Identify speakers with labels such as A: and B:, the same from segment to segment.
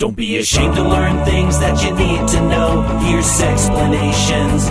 A: Don't be ashamed to learn things that you need to know. Here's explanations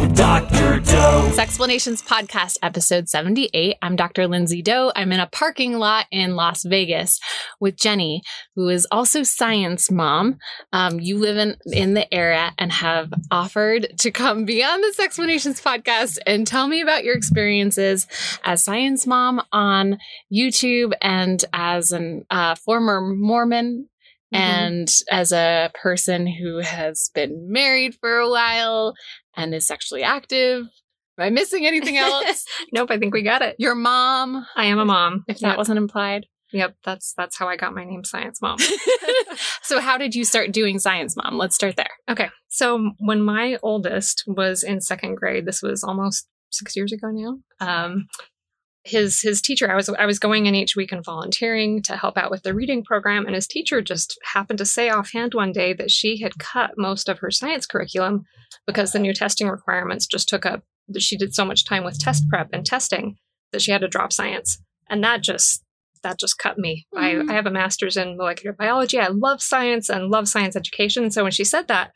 A: with Dr. Doe.
B: Sexplanations Podcast, episode 78. I'm Dr. Lindsay Doe. I'm in a parking lot in Las Vegas with Jenny, who is also science mom. Um, you live in, in the area and have offered to come be on the Sexplanations Podcast and tell me about your experiences as science mom on YouTube and as a uh, former Mormon
C: Mm-hmm.
B: and as a person who has been married for a while and is sexually active. Am I missing anything else?
C: Nope, I think we got it.
B: Your mom,
C: I am a mom.
B: if that
C: Yep.
B: wasn't implied.
C: Yep, that's that's how I got my name, Science Mom.
B: so, how did you start doing science, mom? Let's start there.
C: okay, so when my oldest was in second grade, this was almost six years ago now. Um, his his teacher, I was I was going in each week and volunteering to help out with the reading program, and his teacher just happened to say offhand one day that she had cut most of her science curriculum because the new testing requirements just took up. that She did so much time with test prep and testing that she had to drop science, and that just that just cut me.
B: Mhm.
C: I, I have a master's in molecular biology. I love science and love science education. So when she said that,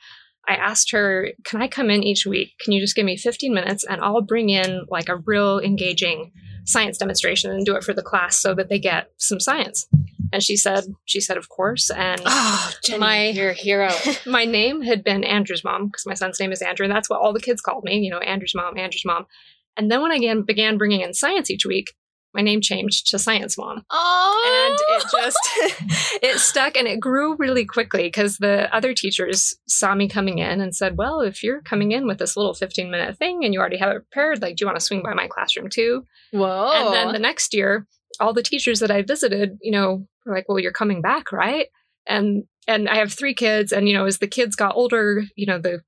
C: I asked her, Can I come in each week? Can you just give me 15 minutes and I'll bring in like a real engaging science demonstration and do it for the class so that they get some science? And she said, She said, Of course. And
B: Oh, Jenny,
C: My-
B: you're a hero.
C: my name had been Andrew's mom because my son's name is Andrew, and that's what all the kids called me. You know, Andrew's mom, Andrew's mom. And then when I began bringing in science each week, my name changed to Science Mom,
B: Oh,
C: and it just it stuck and it grew really quickly because the other teachers saw me coming in and said, "Well, if you're coming in with this little 15 minute thing and you already have it prepared, like, do you want to swing by my classroom too?"
B: whoa.
C: And then the next year, all the teachers that I visited, you know, were like, "Well, you're coming back, right?" And and I have three kids, and you know, as the kids got older, you know, the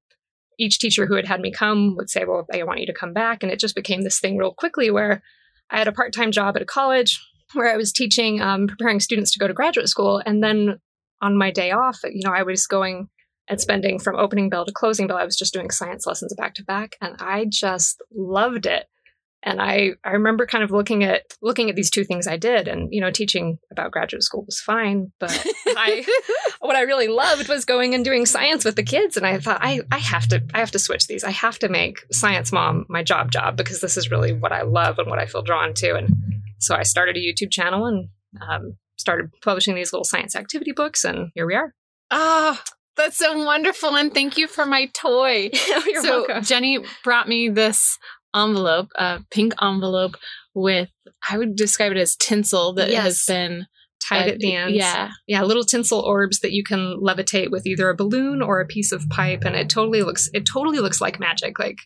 C: each teacher who had had me come would say, "Well, I want you to come back," and it just became this thing real quickly where I had a part time job at a college where I was teaching, um, preparing students to go to graduate school, and then on my day off, you know, I was going and spending from opening bell to closing bell. I was just doing science lessons back to back, and I just loved it and I, I remember kind of looking at looking at these two things I did and you know teaching about graduate school was fine but I what I really loved was going and doing science with the kids and I thought I I have to I have to switch these I have to make science mom my job job because this is really what I love and what I feel drawn to and so I started a YouTube channel and um, started publishing these little science activity books and here we are
B: oh, that's so wonderful. And thank you for my toy.
C: You're
B: so
C: welcome.
B: Jenny brought me this envelope, a pink envelope with I would describe it as tinsel that
C: Yes.
B: has been
C: tied at the end.
B: Yeah.
C: yeah little tinsel orbs that you can levitate with either a balloon or a piece of pipe and it totally looks it totally looks like magic like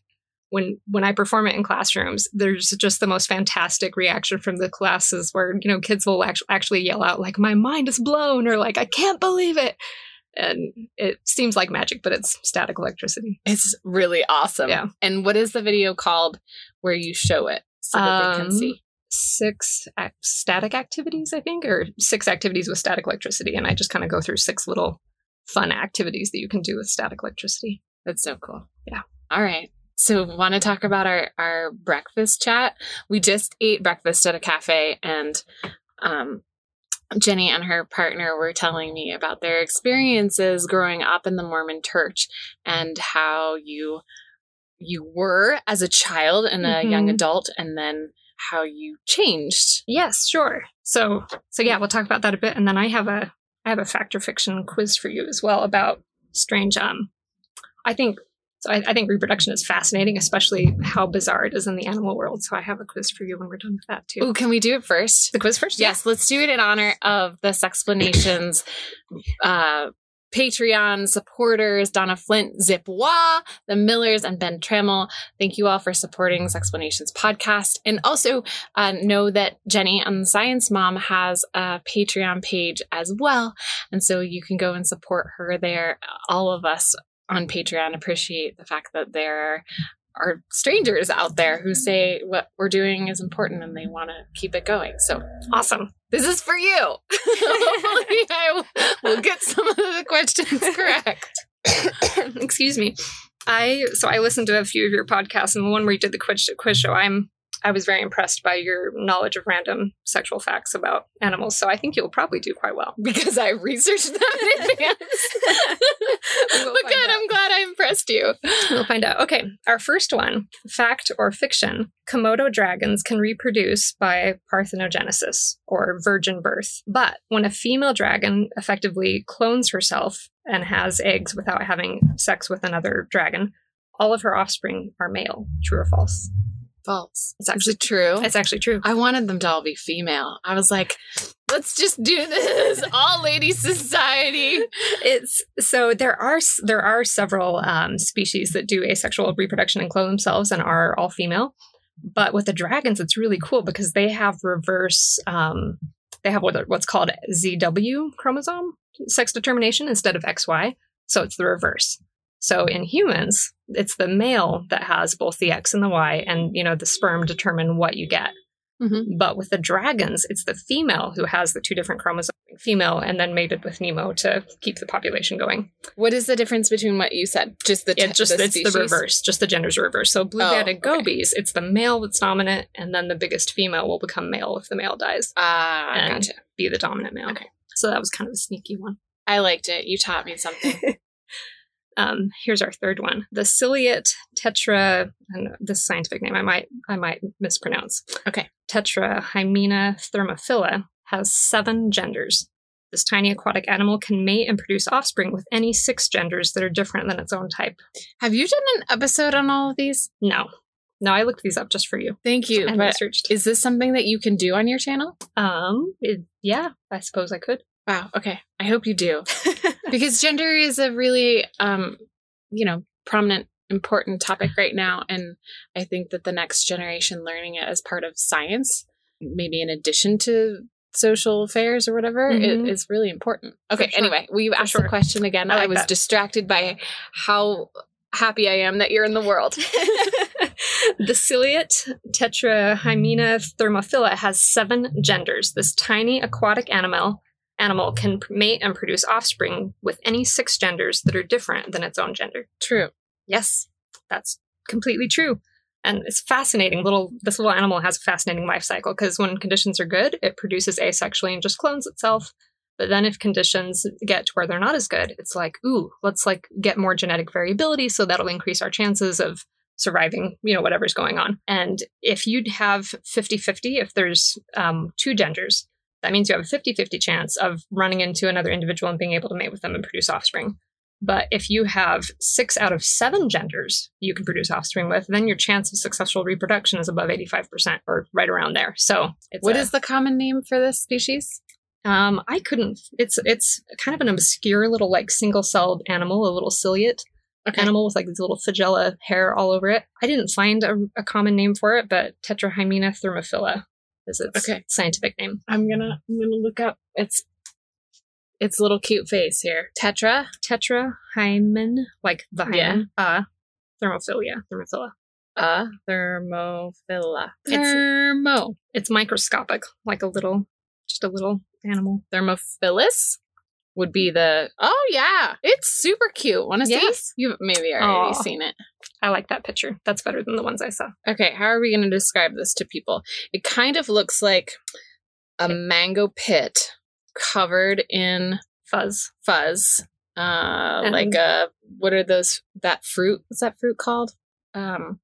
C: when when i perform it in classrooms there's just the most fantastic reaction from the classes where you know kids will actually, actually yell out like my mind is blown or like i can't believe it and it seems like magic but it's static electricity
B: It's really awesome.
C: Yeah.
B: And what is the video called where you show it so that they can
C: Um,
B: see?
C: six ac- static activities i think or six activities with static electricity and i just kind of go through six little fun activities that you can do with static electricity
B: That's so cool.
C: Yeah.
B: All right. So, want to talk about our our breakfast chat? We just ate breakfast at a cafe, and um, Jenny and her partner were telling me about their experiences growing up in the Mormon Church and how you you were as a child and a young
C: Mhm.
B: adult, and then how you changed.
C: Yes, sure. So so yeah, we'll talk about that a bit, and then I have a I have a fact or fiction quiz for you as well about strange. Um, I think so. I, I think reproduction is fascinating, especially how bizarre it is in the animal world. So I have a quiz for you when we're done with that too.
B: Oh, can we do it first?
C: The quiz first.
B: Yes, let's do it in honor of the Sexplanations uh, Patreon supporters, Donna Flint, Zip Wah, the Millers, and Ben Trammell. Thank you all for supporting Sexplanations podcast. And also uh, know that Jenny on the Science Mom has a Patreon page as well. And so you can go and support her there. All of us on Patreon appreciate the fact that there are strangers out there who say what we're doing is important and they want to keep it going. So
C: Awesome.
B: this is for you. Hopefully, I will get some of the questions correct.
C: Excuse me. I so I listened to a few of your podcasts, and the one where you did the quiz quiz show. I'm I was very impressed by your knowledge of random sexual facts about animals. So I think you'll probably do quite well.
B: because I researched them in advance.
C: We will
B: but good,
C: out.
B: I'm glad I impressed you.
C: We'll find out. Okay, our first one fact or fiction Komodo dragons can reproduce by parthenogenesis or virgin birth. But when a female dragon effectively clones herself and has eggs without having sex with another dragon, all of her offspring are male. True or false?
B: False.
C: It's actually
B: true?
C: It's actually true.
B: I wanted them to all be female. I was like, let's just do this. All lady society.
C: It's so there are there are several um, species that do asexual reproduction and clone themselves and are all female. But with the dragons, it's really cool because they have reverse. Um, they have what, what's called ZW chromosome sex determination instead of XY, so it's the reverse. So in humans, it's the male that has both the X and the Y, and you know the sperm determine what you get.
B: Mhm.
C: But with the dragons, it's the female who has the two different chromosomes, female, and then mated with Nemo to keep the population going.
B: What is the difference between what you said? Just the
C: It just
B: the
C: it's
B: species?
C: the reverse, just the genders reverse. So blue-banded
B: Oh, okay.
C: gobies, it's the male that's dominant, and then the biggest female will become male if the male dies,
B: Ah,
C: And-
B: gotcha.
C: be the dominant male.
B: Okay.
C: So that was kind of a sneaky one.
B: I liked it. You taught me something.
C: Um, here's our third one: the ciliate tetra. And this scientific name I might I might mispronounce.
B: Okay.
C: Tetrahymena thermophila has seven genders. This tiny aquatic animal can mate and produce offspring with any six genders that are different than its own type.
B: Have you done an episode on all of these?
C: No, no, I looked these up just for you
B: Thank you.
C: and researched.
B: is this something that you can do on your channel?
C: Um, it- yeah, I suppose I could.
B: Wow. Okay. I hope you do. because gender is a really um you know prominent important topic right now and i think that the next generation learning it as part of science maybe in addition to social affairs or whatever
C: Mhm.
B: is really important okay
C: sure.
B: anyway will you ask
C: sure.
B: the question again
C: I
B: i, was
C: that.
B: distracted by how happy i am that you're in the world
C: the ciliate tetrahymena thermophila has seven genders. This tiny aquatic animal animal can mate and produce offspring with any six genders that are different than its own gender.
B: true
C: Yes, that's completely true. And it's fascinating. Little this little animal has a fascinating life cycle because when conditions are good, it produces asexually and just clones itself. But then if conditions get to where they're not as good, it's like, ooh, let's like get more genetic variability so that'll increase our chances of surviving, you know, whatever's going on. And if you'd have 50-50, if there's um, two genders, that means you have a 50-50 chance of running into another individual and being able to mate with them and produce offspring. But if you have six out of seven genders you can produce offspring with, then your chance of successful reproduction is above 85% or right around there. So it's
B: What
C: a-
B: is the common name for this species
C: um I couldn't it's it's kind of an obscure little like single celled animal, a little ciliate
B: okay
C: animal with like these little flagella hair all over it. I didn't find a, a common name for it, but Tetrahymena thermophila is its
B: Okay.
C: scientific name.
B: i'm gonna i'm gonna look up its its little cute face here tetra Tetra
C: Tetrahymen, like the hymen,
B: Yeah.
C: uh, thermophilia, thermophila.
B: uh thermophila
C: It's-
B: thermo
C: It's microscopic, like a little, just a little animal.
B: Thermophilus would be the oh yeah it's super cute want to
C: Yes.
B: see you've maybe already
C: Aw.
B: seen it
C: I like that picture. That's better than the ones I saw.
B: okay how are we going to describe this to people it kind of looks like a mango pit covered in
C: Fuzz.
B: fuzz uh
C: And-
B: like a what are those that fruit what's that fruit called um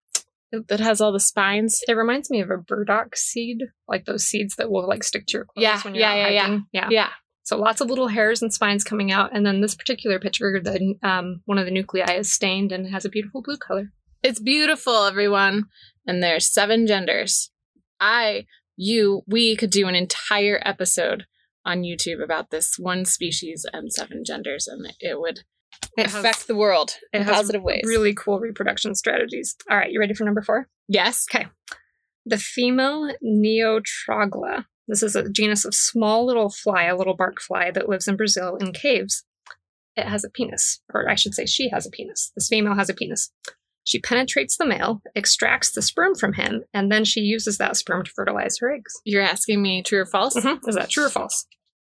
B: that has all the spines
C: It reminds me of a burdock seed, like those seeds that will like stick to your clothes
B: Yeah,
C: when you're
B: yeah,
C: out
B: yeah, yeah.
C: hiking. yeah.
B: yeah
C: So lots of little hairs and spines coming out, and then this particular picture, the um, one of the nuclei is stained and has a beautiful blue color.
B: It's beautiful, everyone. And there's seven genders. I, you, we could do an entire episode on YouTube about this one species and seven genders, and it would
C: It
B: affect
C: has,
B: the world in positive ways.
C: really cool reproduction strategies. All right, you ready for number four?
B: yes. Okay.
C: The female Neotrogla. This is a genus of small little fly, a little bark fly that lives in Brazil in caves. It has a penis, or I should say, she has a penis. This female has a penis. She penetrates the male, extracts the sperm from him, and then she uses that sperm to fertilize her eggs.
B: You're asking me true or false?
C: Mhm. Is that true or false?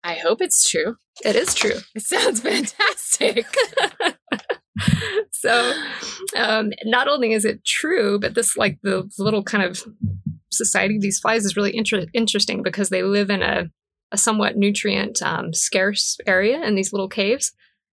B: I hope it's true.
C: It is true.
B: It sounds fantastic.
C: so um, not only is it true but this like the little kind of society, these flies, is really inter- interesting because they live in a, a somewhat nutrient um, scarce area in these little caves.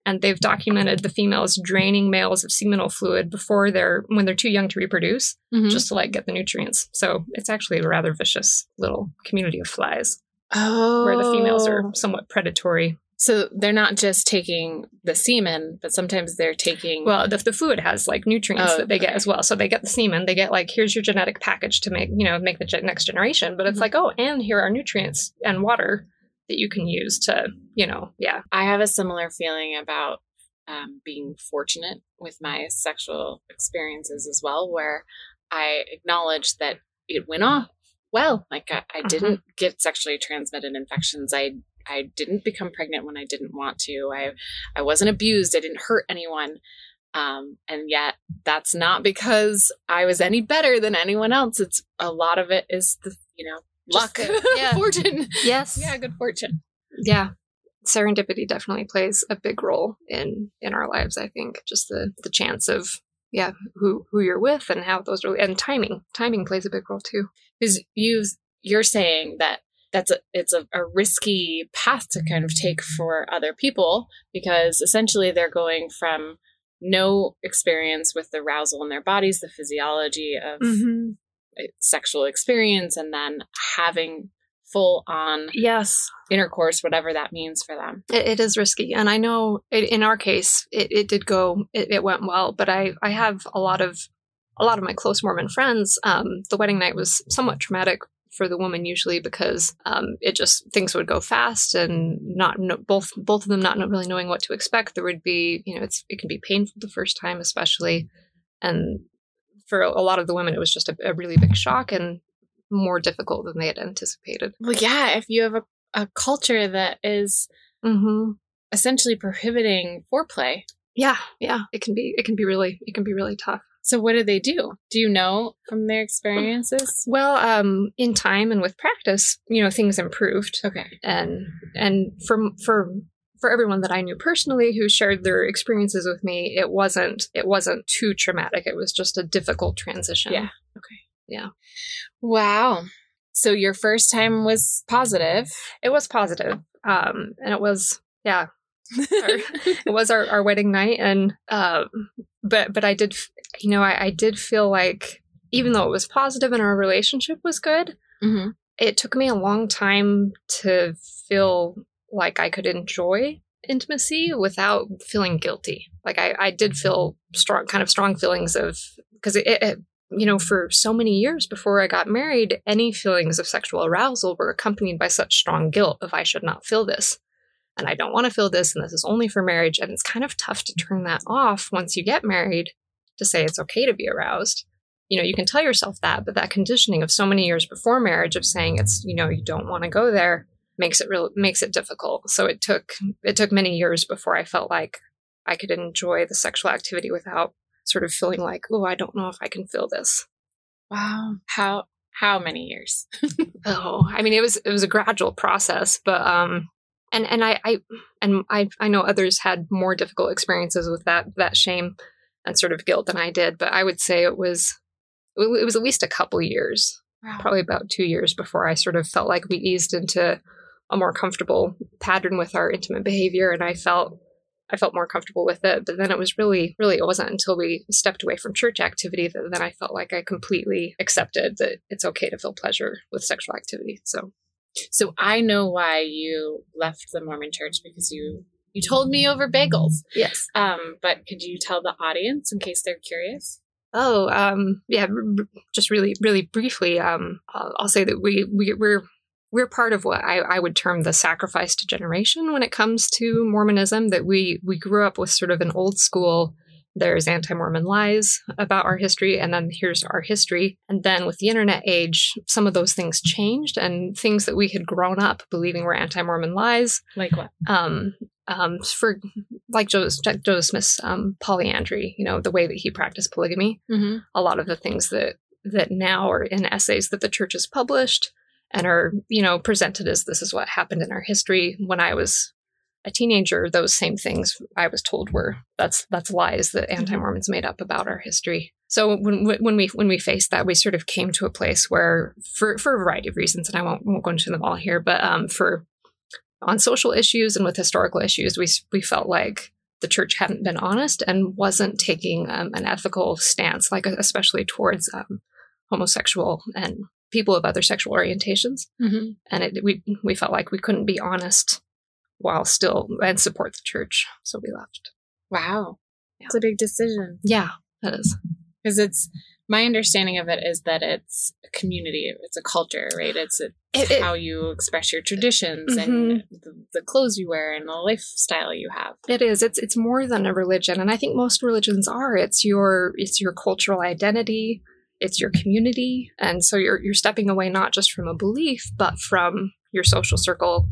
C: And they've documented the females draining males of seminal fluid before they're when they're too young to reproduce,
B: Mhm.
C: just to like get the nutrients. So it's actually a rather vicious little community of flies
B: oh,
C: where the females are somewhat predatory.
B: So they're not just taking the semen, but sometimes they're taking.
C: Well, the, the fluid has like nutrients
B: Oh,
C: that they get as well. So they get the semen, they get like here's your genetic package to make you know make the next generation. But it's
B: Mhm.
C: like oh, and here are nutrients and water that you can use to you know yeah
B: I have a similar feeling about um, being fortunate with my sexual experiences as well, where I acknowledge that it went off well. Like I, I didn't get sexually transmitted infections. I I didn't become pregnant when I didn't want to. I I wasn't abused. I didn't hurt anyone. Um, and yet that's not because I was any better than anyone else. It's a lot of it is the you know luck,
C: the- yeah.
B: fortune.
C: yes
B: Yeah, good fortune.
C: yeah serendipity definitely plays a big role in in our lives i think just the the chance of yeah who who you're with and how those really and timing timing plays a big role too
B: because you you're saying that that's a it's a, a risky path to kind of take for other people because essentially they're going from no experience with the arousal in their bodies the physiology of
C: Mm-hmm.
B: sexual experience and then having full on
C: yes
B: intercourse whatever that means for them
C: It, it is risky, and I know it, in our case, it, it did go, it, it went well. But I, I have a lot of, a lot of my close Mormon friends. Um, the wedding night was somewhat traumatic for the woman, usually because um, it just things would go fast, and not no, both both of them not really knowing what to expect. There would be, you know, it's it can be painful the first time, especially, and for a lot of the women, it was just a, a really big shock and more difficult than they had anticipated.
B: well yeah if you have a, a culture that is
C: Mm-hmm.
B: essentially prohibiting foreplay
C: Yeah, yeah, it can be, it can be really, it can be really tough.
B: So what do they do do you know from their experiences
C: Well, um, in time and with practice, you know, things improved,
B: okay
C: and and for for for everyone that I knew personally who shared their experiences with me, it wasn't it wasn't too traumatic. It was just a difficult transition.
B: Yeah. Okay.
C: Yeah.
B: Wow. So your first time was positive.
C: it was positive, um, and it was yeah, it was our, our wedding night, and um, but but I did, you know, I, I did feel like even though it was positive and our relationship was good,
B: Mhm.
C: it took me a long time to feel like I could enjoy intimacy without feeling guilty. Like I, I did feel strong, kind of strong feelings of because it, it, you know, for so many years before I got married, any feelings of sexual arousal were accompanied by such strong guilt of I should not feel this. And I don't want to feel this, and this is only for marriage. And it's kind of tough to turn that off once you get married to say it's okay to be aroused you know you can tell yourself that but that conditioning of so many years before marriage of saying it's you know you don't want to go there makes it real makes it difficult so it took it took many years before i felt like i could enjoy the sexual activity without sort of feeling like oh i don't know if i can feel this
B: Wow. How how many years?
C: oh i mean it was it was a gradual process but um and and i i and i i know others had more difficult experiences with that that shame and sort of guilt than i did but i would say it was it was at least a couple years
B: Wow.
C: probably about two years before I sort of felt like we eased into a more comfortable pattern with our intimate behavior, and I felt I felt more comfortable with it. But then it was really, really, it wasn't until we stepped away from church activity that then I felt like I completely accepted that it's okay to feel pleasure with sexual activity. So
B: So I know why you left the Mormon church because you you told me over bagels.
C: yes,
B: Um, but could you tell the audience in case they're curious?
C: Oh, um, yeah. r- Just really, really briefly, um, I'll, I'll say that we, we we're we're part of what I, I would term the sacrifice to generation when it comes to Mormonism. That we we grew up with sort of an old school. There's anti-Mormon lies about our history, and then here's our history. And then with the internet age, some of those things changed, and things that we had grown up believing were anti-Mormon lies
B: Like what?
C: um, um, for like Joseph, Joseph Smith's um, polyandry, you know, the way that he practiced polygamy.
B: Mm-hmm.
C: A lot of the things that that now are in essays that the church has published and are you know presented as this is what happened in our history. When I was a teenager, those same things I was told were that's that's lies that anti Mormons made up about our history. So when when we when we faced that, we sort of came to a place where, for for a variety of reasons, and I won't won't go into them all here, but um, for on social issues and with historical issues, we we felt like the church hadn't been honest and wasn't taking um, an ethical stance, like especially towards um, homosexual and people of other sexual orientations.
B: Mhm.
C: And it, we we felt like we couldn't be honest while still and support the church, so we left.
B: Wow.
C: Yeah.
B: It's a big decision.
C: Yeah, that is.
B: Because it's my understanding of it is that it's a community, it's a culture, right? It's, a,
C: It- it-
B: how you express your traditions
C: Mhm.
B: and the, the clothes you wear and the lifestyle you have.
C: It is. It's it's more than a religion, and I think most religions are. It's your it's your cultural identity. It's your community, and so you're you're stepping away not just from a belief, but from your social circle,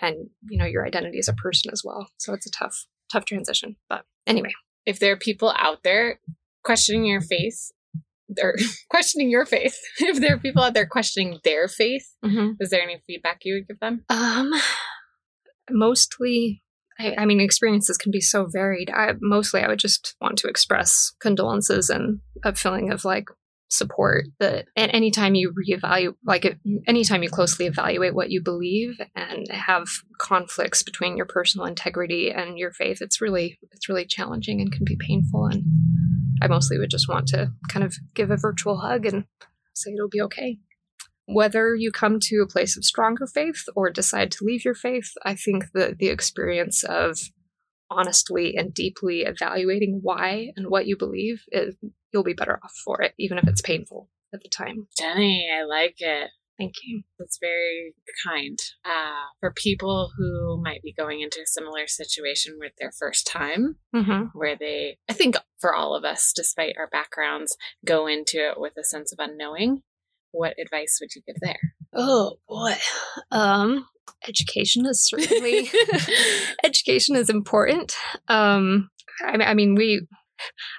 C: and you know your identity as a person as well. So it's a tough tough transition. But anyway,
B: If there are people out there questioning your faith, or questioning your faith, if there are people out there questioning their faith, is there any feedback you would give them?
C: um, mostly. I, I mean, experiences can be so varied. I mostly I would just want to express condolences and a feeling of like support that and anytime you reevaluate like anytime you closely evaluate what you believe and have conflicts between your personal integrity and your faith it's really it's really challenging and can be painful and i mostly would just want to kind of give a virtual hug and say it'll be okay whether you come to a place of stronger faith or decide to leave your faith i think that the experience of honestly and deeply evaluating why and what you believe is you'll be better off for it even if it's painful at the time
B: Jenny, I like it.
C: Thank you
B: That's very kind. Uh, for people who might be going into a similar situation with their first time,
C: mm-hmm.
B: where they, I think for all of us, despite our backgrounds, go into it with a sense of unknowing, what advice would you give there?
C: oh boy um education is certainly education is important um I, I mean we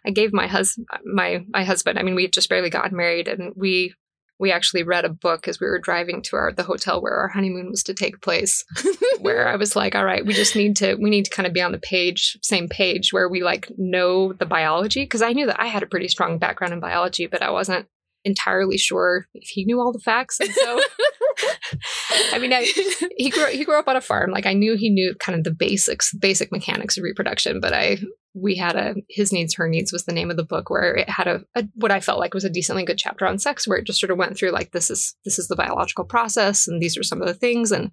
C: i gave my husband my my husband i mean we just barely gotten married and we we actually read a book as we were driving to our the hotel where our honeymoon was to take place where i was like all right we just need to we need to kind of be on the page same page where we like know the biology. Because i knew that i had a pretty strong background in biology but i wasn't entirely sure if he knew all the facts and so I mean, I, he grew he grew up on a farm. Like I knew he knew kind of the basics, basic mechanics of reproduction. But I we had a his needs, her needs was the name of the book where it had a, a what I felt like was a decently good chapter on sex, where it just sort of went through like this is this is the biological process, and these are some of the things. And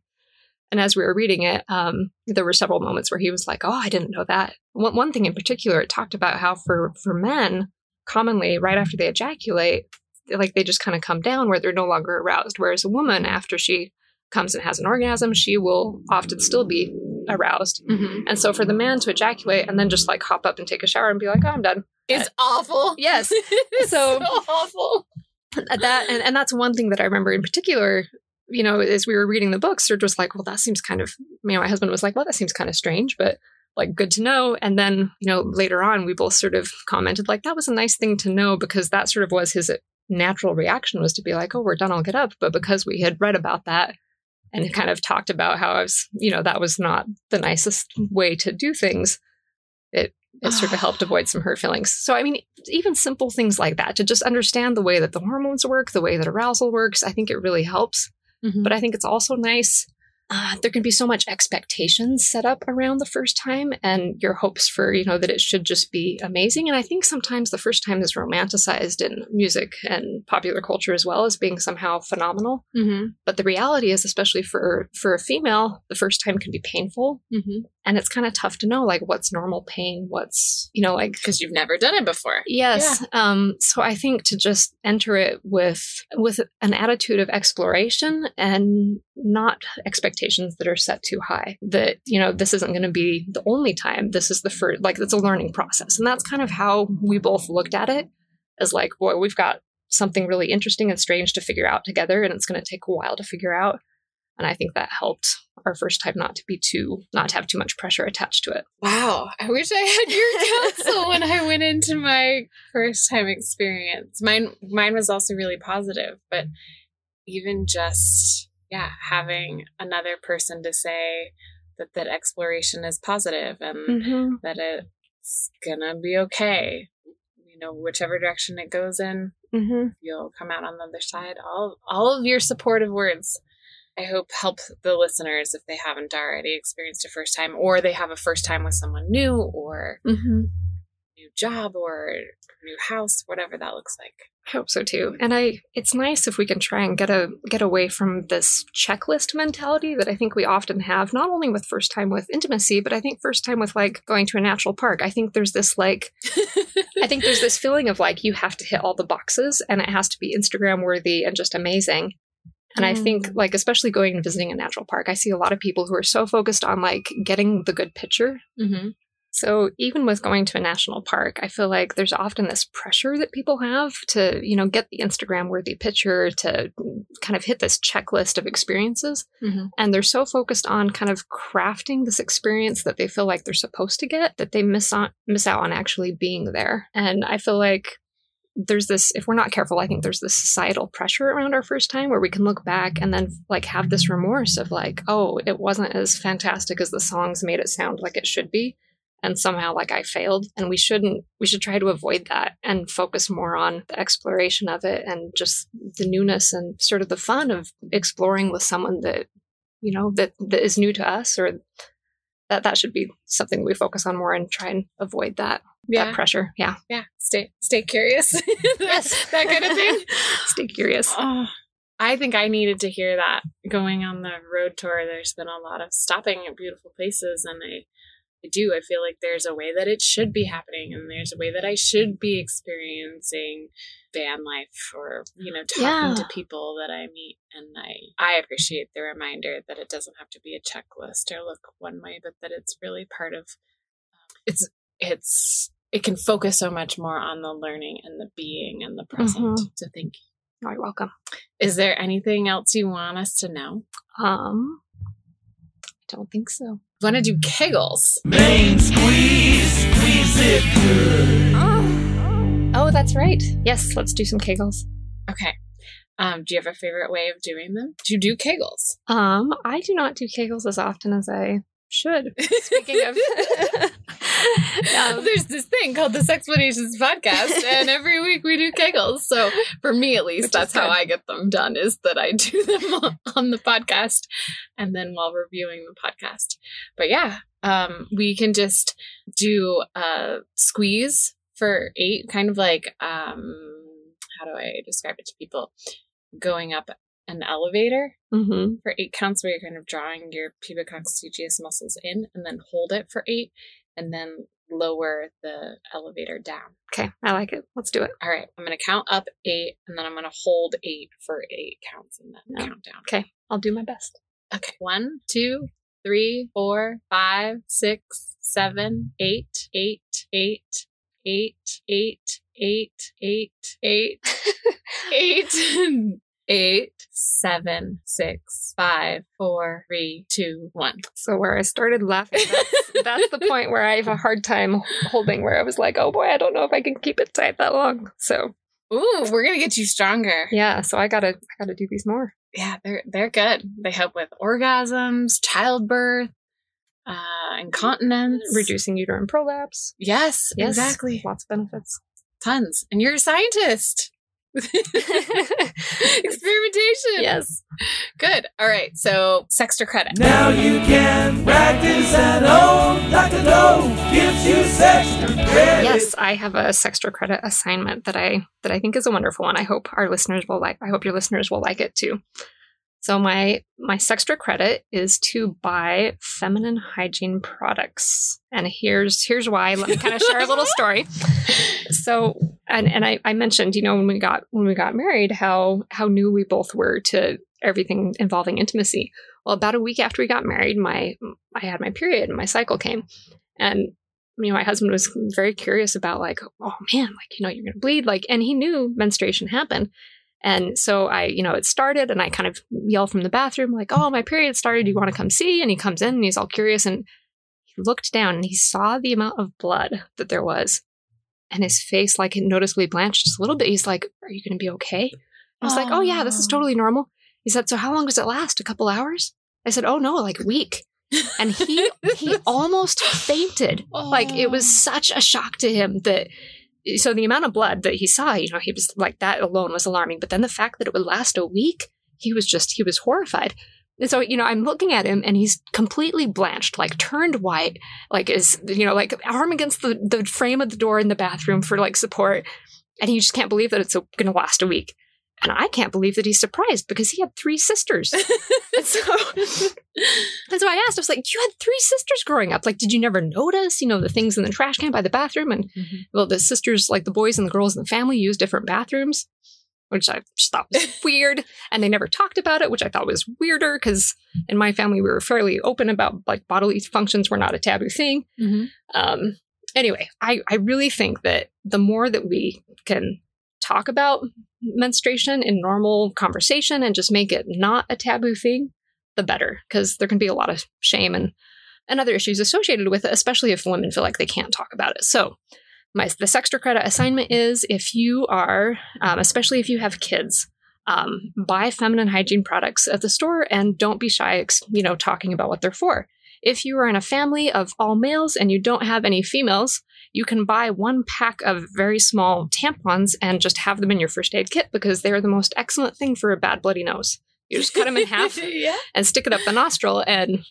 C: and as we were reading it, um, there were several moments where he was like, "Oh, I didn't know that." One one thing in particular, it talked about how for for men, commonly right after they ejaculate, like they just kind of come down where they're no longer aroused, whereas a woman after she comes and has an orgasm, she will often still be aroused.
B: Mhm.
C: And so for the man to ejaculate and then just like hop up and take a shower and be like, oh, I'm done.
B: It's awful.
C: Yes.
B: it's
C: So-
B: so, awful.
C: That and, and that's one thing that I remember in particular, you know, as we were reading the books, Serge was like, well, that seems kind of you know, my husband was like, well, that seems kind of strange, but like good to know. And then, you know, later on we both sort of commented like that was a nice thing to know because that sort of was his natural reaction was to be like, oh, we're done, I'll get up. But because we had read about that and kind of talked about how I was, you know, that was not the nicest way to do things, it it sort of helped avoid some hurt feelings. So I mean, even simple things like that, to just understand the way that the hormones work, the way that arousal works, I think it really helps. Mm-hmm. But I think it's also nice. Uh, there can be so much expectations set up around the first time and your hopes for you know that it should just be amazing and i think sometimes the first time is romanticized in music and popular culture as well as being somehow phenomenal
B: mm-hmm.
C: but the reality is especially for for a female the first time can be painful
B: Mm-hmm.
C: And it's kind of tough to know like what's normal pain what's you know like
B: Because you've never done it before.
C: Yes. Um, so I think to just enter it with with an attitude of exploration and not expectations that are set too high. That you know this isn't going to be the only time. This is the first. Like it's a learning process, and that's kind of how we both looked at it. As like, boy, we've got something really interesting and strange to figure out together, and it's going to take a while to figure out. And I think that helped our first time not to be too, not to have too much pressure attached to it.
B: Wow. I wish I had your counsel when I went into my first time experience. Mine mine was also really positive, but even just yeah, having another person to say that that exploration is positive and
C: Mm-hmm.
B: that it's gonna be okay. you know, whichever direction it goes in,
C: Mm-hmm.
B: you'll come out on the other side. All all of your supportive words, I hope help the listeners if they haven't already experienced a first time, or they have a first time with someone new, or
C: Mm-hmm.
B: new job, or new house, whatever that looks like.
C: I hope so too. And I it's nice if we can try and get a get away from this checklist mentality that I think we often have, not only with first time with intimacy, but I think first time with like going to a natural park. I think there's this like I think there's this feeling of like you have to hit all the boxes and it has to be Instagram worthy and just amazing. And I think
B: Mm.
C: like especially going and visiting a natural park, I see a lot of people who are so focused on like getting the good picture
B: mm-hmm.
C: so even with going to a national park, I feel like there's often this pressure that people have to, you know, get the Instagram worthy picture to kind of hit this checklist of experiences.
B: Mhm.
C: And they're so focused on kind of crafting this experience that they feel like they're supposed to get that they miss on miss out on actually being there. And I feel like there's this if we're not careful i think there's this societal pressure around our first time where we can look back and then like have this remorse of like oh it wasn't as fantastic as the songs made it sound like it should be. And somehow like i failed. And we shouldn't we should try to avoid that and focus more on the exploration of it and just the newness and sort of the fun of exploring with someone that you know that that is new to us or that that should be something we focus on more and try and avoid that
B: Yeah,
C: that pressure yeah
B: yeah. Stay stay curious.
C: Yes.
B: that kind of thing.
C: stay curious
B: Oh, I think I needed to hear that going on the road tour. There's been a lot of stopping at beautiful places, and I, I do. I feel like there's a way that it should be happening, and there's a way that I should be experiencing van life, or you know, talking
C: Yeah.
B: to people that I meet. And I, I appreciate the reminder that it doesn't have to be a checklist or look one way, but that it's really part of. Um, it's it's it can focus so much more on the learning and the being and the present. So thank you.
C: Oh, you're welcome.
B: Is there anything else you want us to know?
C: Um, I don't think so.
B: Want to do kegels?
A: Main squeeze, squeeze it good.
C: Oh, that's right. Yes, let's do some kegels.
B: Okay. Um, do you have a favorite way of doing them? Do you do kegels?
C: Um, I do not do kegels as often as I should. Speaking of, um,
B: There's this thing called the Sexplanations podcast, and every week we do kegels. So for me, at least,
C: Which
B: that's how. I get them done. Is that I do them on- the podcast, and then while reviewing the podcast. But yeah, um, we can just do a squeeze for eight, kind of like um, how do I describe it to people? Going up an elevator
C: mhm.
B: for eight counts where you're kind of drawing your pubococcygeus muscles in and then hold it for eight and then lower the elevator down.
C: Okay, I like it. Let's do it.
B: All right, I'm going to count up eight and then I'm going to hold eight for eight counts and then count down.
C: Okay, I'll do my best.
B: Okay. One, two, three, four, five, six, seven, eight, eight, eight, eight, eight, eight, eight, eight, eight, eight, seven, six, five, four, three, two, one.
C: So where I started laughing, that's, that's the point where I have a hard time holding. Where I was like, "Oh boy, I don't know if I can keep it tight that long." So
B: Ooh, we're gonna get you stronger.
C: yeah, so I gotta, I gotta do these more.
B: Yeah, they're they're good. They help with orgasms, childbirth, uh, incontinence,
C: Reducing uterine prolapse.
B: Yes,
C: Yes,
B: exactly.
C: Lots of benefits.
B: Tons. And you're a scientist. Experimentation.
C: yes.
B: Good. All right. So, Sextra credit.
A: Now you can practice at home. Dr. Doe gives you sextra credit.
C: Yes, I have a Sextra credit assignment that I that I think is a wonderful one. I hope our listeners will like. I hope your listeners will like it too. So my my Sextra credit is to buy feminine hygiene products, and here's here's why. Let me kind of share a little story. So and and I, I mentioned you know when we got when we got married how how new we both were to everything involving intimacy. Well, about a week after we got married, my I had my period and my cycle came, and you know, my husband was very curious about like, oh man, like, you know, you're going to bleed. Like, and he knew menstruation happened. And so I, you know, it started and I kind of yell from the bathroom, like, oh, my period started. Do you want to come see? And he comes in and he's all curious and he looked down and he saw the amount of blood that there was. And his face, like, noticeably blanched just a little bit. He's like, are you going to be okay? I was like, oh, yeah, this is totally normal. He said, so how long does it last? A couple hours? I said, oh, no, like a week. And he, he almost fainted like it was such a shock to him that so the amount of blood that he saw, you know, he was like that alone was alarming. But then the fact that it would last a week, he was just he was horrified. And so, you know, I'm looking at him and he's completely blanched, like turned white, like is, you know, like arm against the, the frame of the door in the bathroom for like support. And he just can't believe that it's going to last a week. And I can't believe that he's surprised because he had three sisters. and so, and so I asked, I was like, you had three sisters growing up. Like, did you never notice, you know, the things in the trash can by the bathroom? And
B: Mhm.
C: well, the sisters, like the boys and the girls in the family, use different bathrooms, which I just thought was weird. And they never talked about it, which I thought was weirder because in my family we were fairly open about like bodily functions were not a taboo thing.
B: Mhm.
C: Um, anyway, I, I really think that the more that we can talk about menstruation in normal conversation and just make it not a taboo thing, the better, because there can be a lot of shame and, and other issues associated with it, especially if women feel like they can't talk about it. So, my the Sextra credit assignment is if you are, um, especially if you have kids, um, buy feminine hygiene products at the store and don't be shy, you know, talking about what they're for. If you are in a family of all males and you don't have any females, you can buy one pack of very small tampons and just have them in your first aid kit because they are the most excellent thing for a bad bloody nose. You just cut them in half
B: yeah.
C: and stick it up the nostril and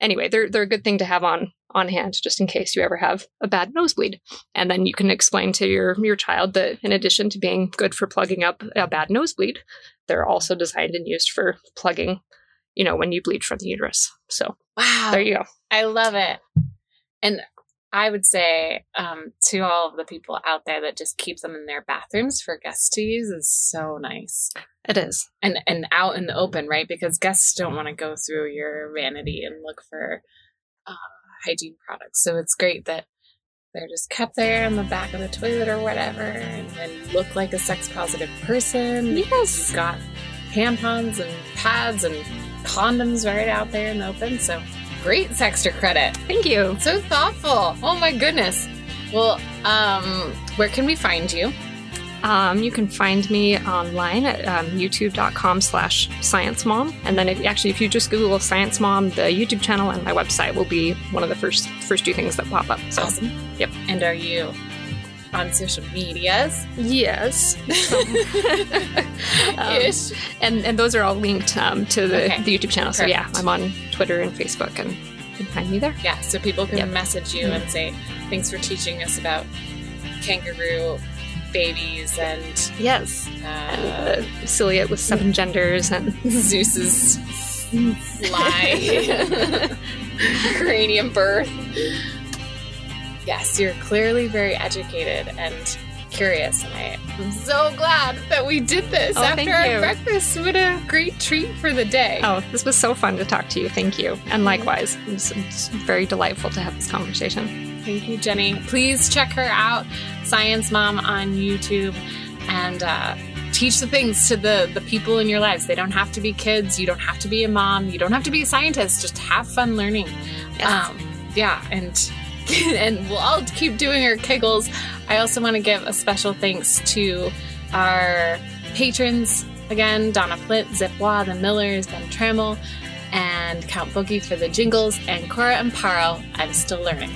C: anyway, they're they're a good thing to have on on hand just in case you ever have a bad nosebleed. And then you can explain to your your child that in addition to being good for plugging up a bad nosebleed, they're also designed and used for plugging, you know, when you bleed from the uterus. So
B: Wow.
C: there you go.
B: I love it. And I would say um, to all of the people out there that just keep them in their bathrooms for guests to use is so nice.
C: It is.
B: And and out in the open, right? Because guests don't want to go through your vanity and look for uh, hygiene products. So it's great that they're just kept there in the back of the toilet or whatever, and you look like a sex positive person.
C: Yes.
B: You've got tampons and pads and condoms right out there in the open. So great Sextra credit.
C: Thank you.
B: So thoughtful. Oh my goodness. Well, um, where can we find you?
C: Um, you can find me online at um, youtube.com slash science mom. And then if, actually, if you just Google science mom, the YouTube channel and my website will be one of the first first two things that pop up. So
B: Awesome.
C: Yep.
B: And are you on social medias?
C: yes. Um, and and those are all linked um, to the,
B: Okay.
C: the YouTube channel. So yeah, I'm on Twitter and Facebook, and you can find me there.
B: Yeah, so people can
C: Yep.
B: message you and say, thanks for teaching us about kangaroo babies and
C: Yes,
B: uh,
C: and uh, Ciliate with seven genders, and
B: Zeus's fly cranium birth. Yes, you're clearly very educated and curious, and I am so glad that we did this
C: Oh,
B: after our
C: you.
B: breakfast. What a great treat for the day.
C: oh, this was so fun to talk to you. Thank you, and likewise, it's, very delightful to have this conversation.
B: Thank you, Jenny. Please check her out, Science Mom on YouTube, and uh, teach the things to the the people in your lives. They don't have to be kids. You don't have to be a mom. You don't have to be a scientist. Just have fun learning. Um, yeah, and and we'll all keep doing our kegels. I also want to give a special thanks to our patrons again: Donna Flint, Zipwa, the Millers, Ben Trammell, and Count Boogie for the jingles, and Cora and Paro. I'm still learning.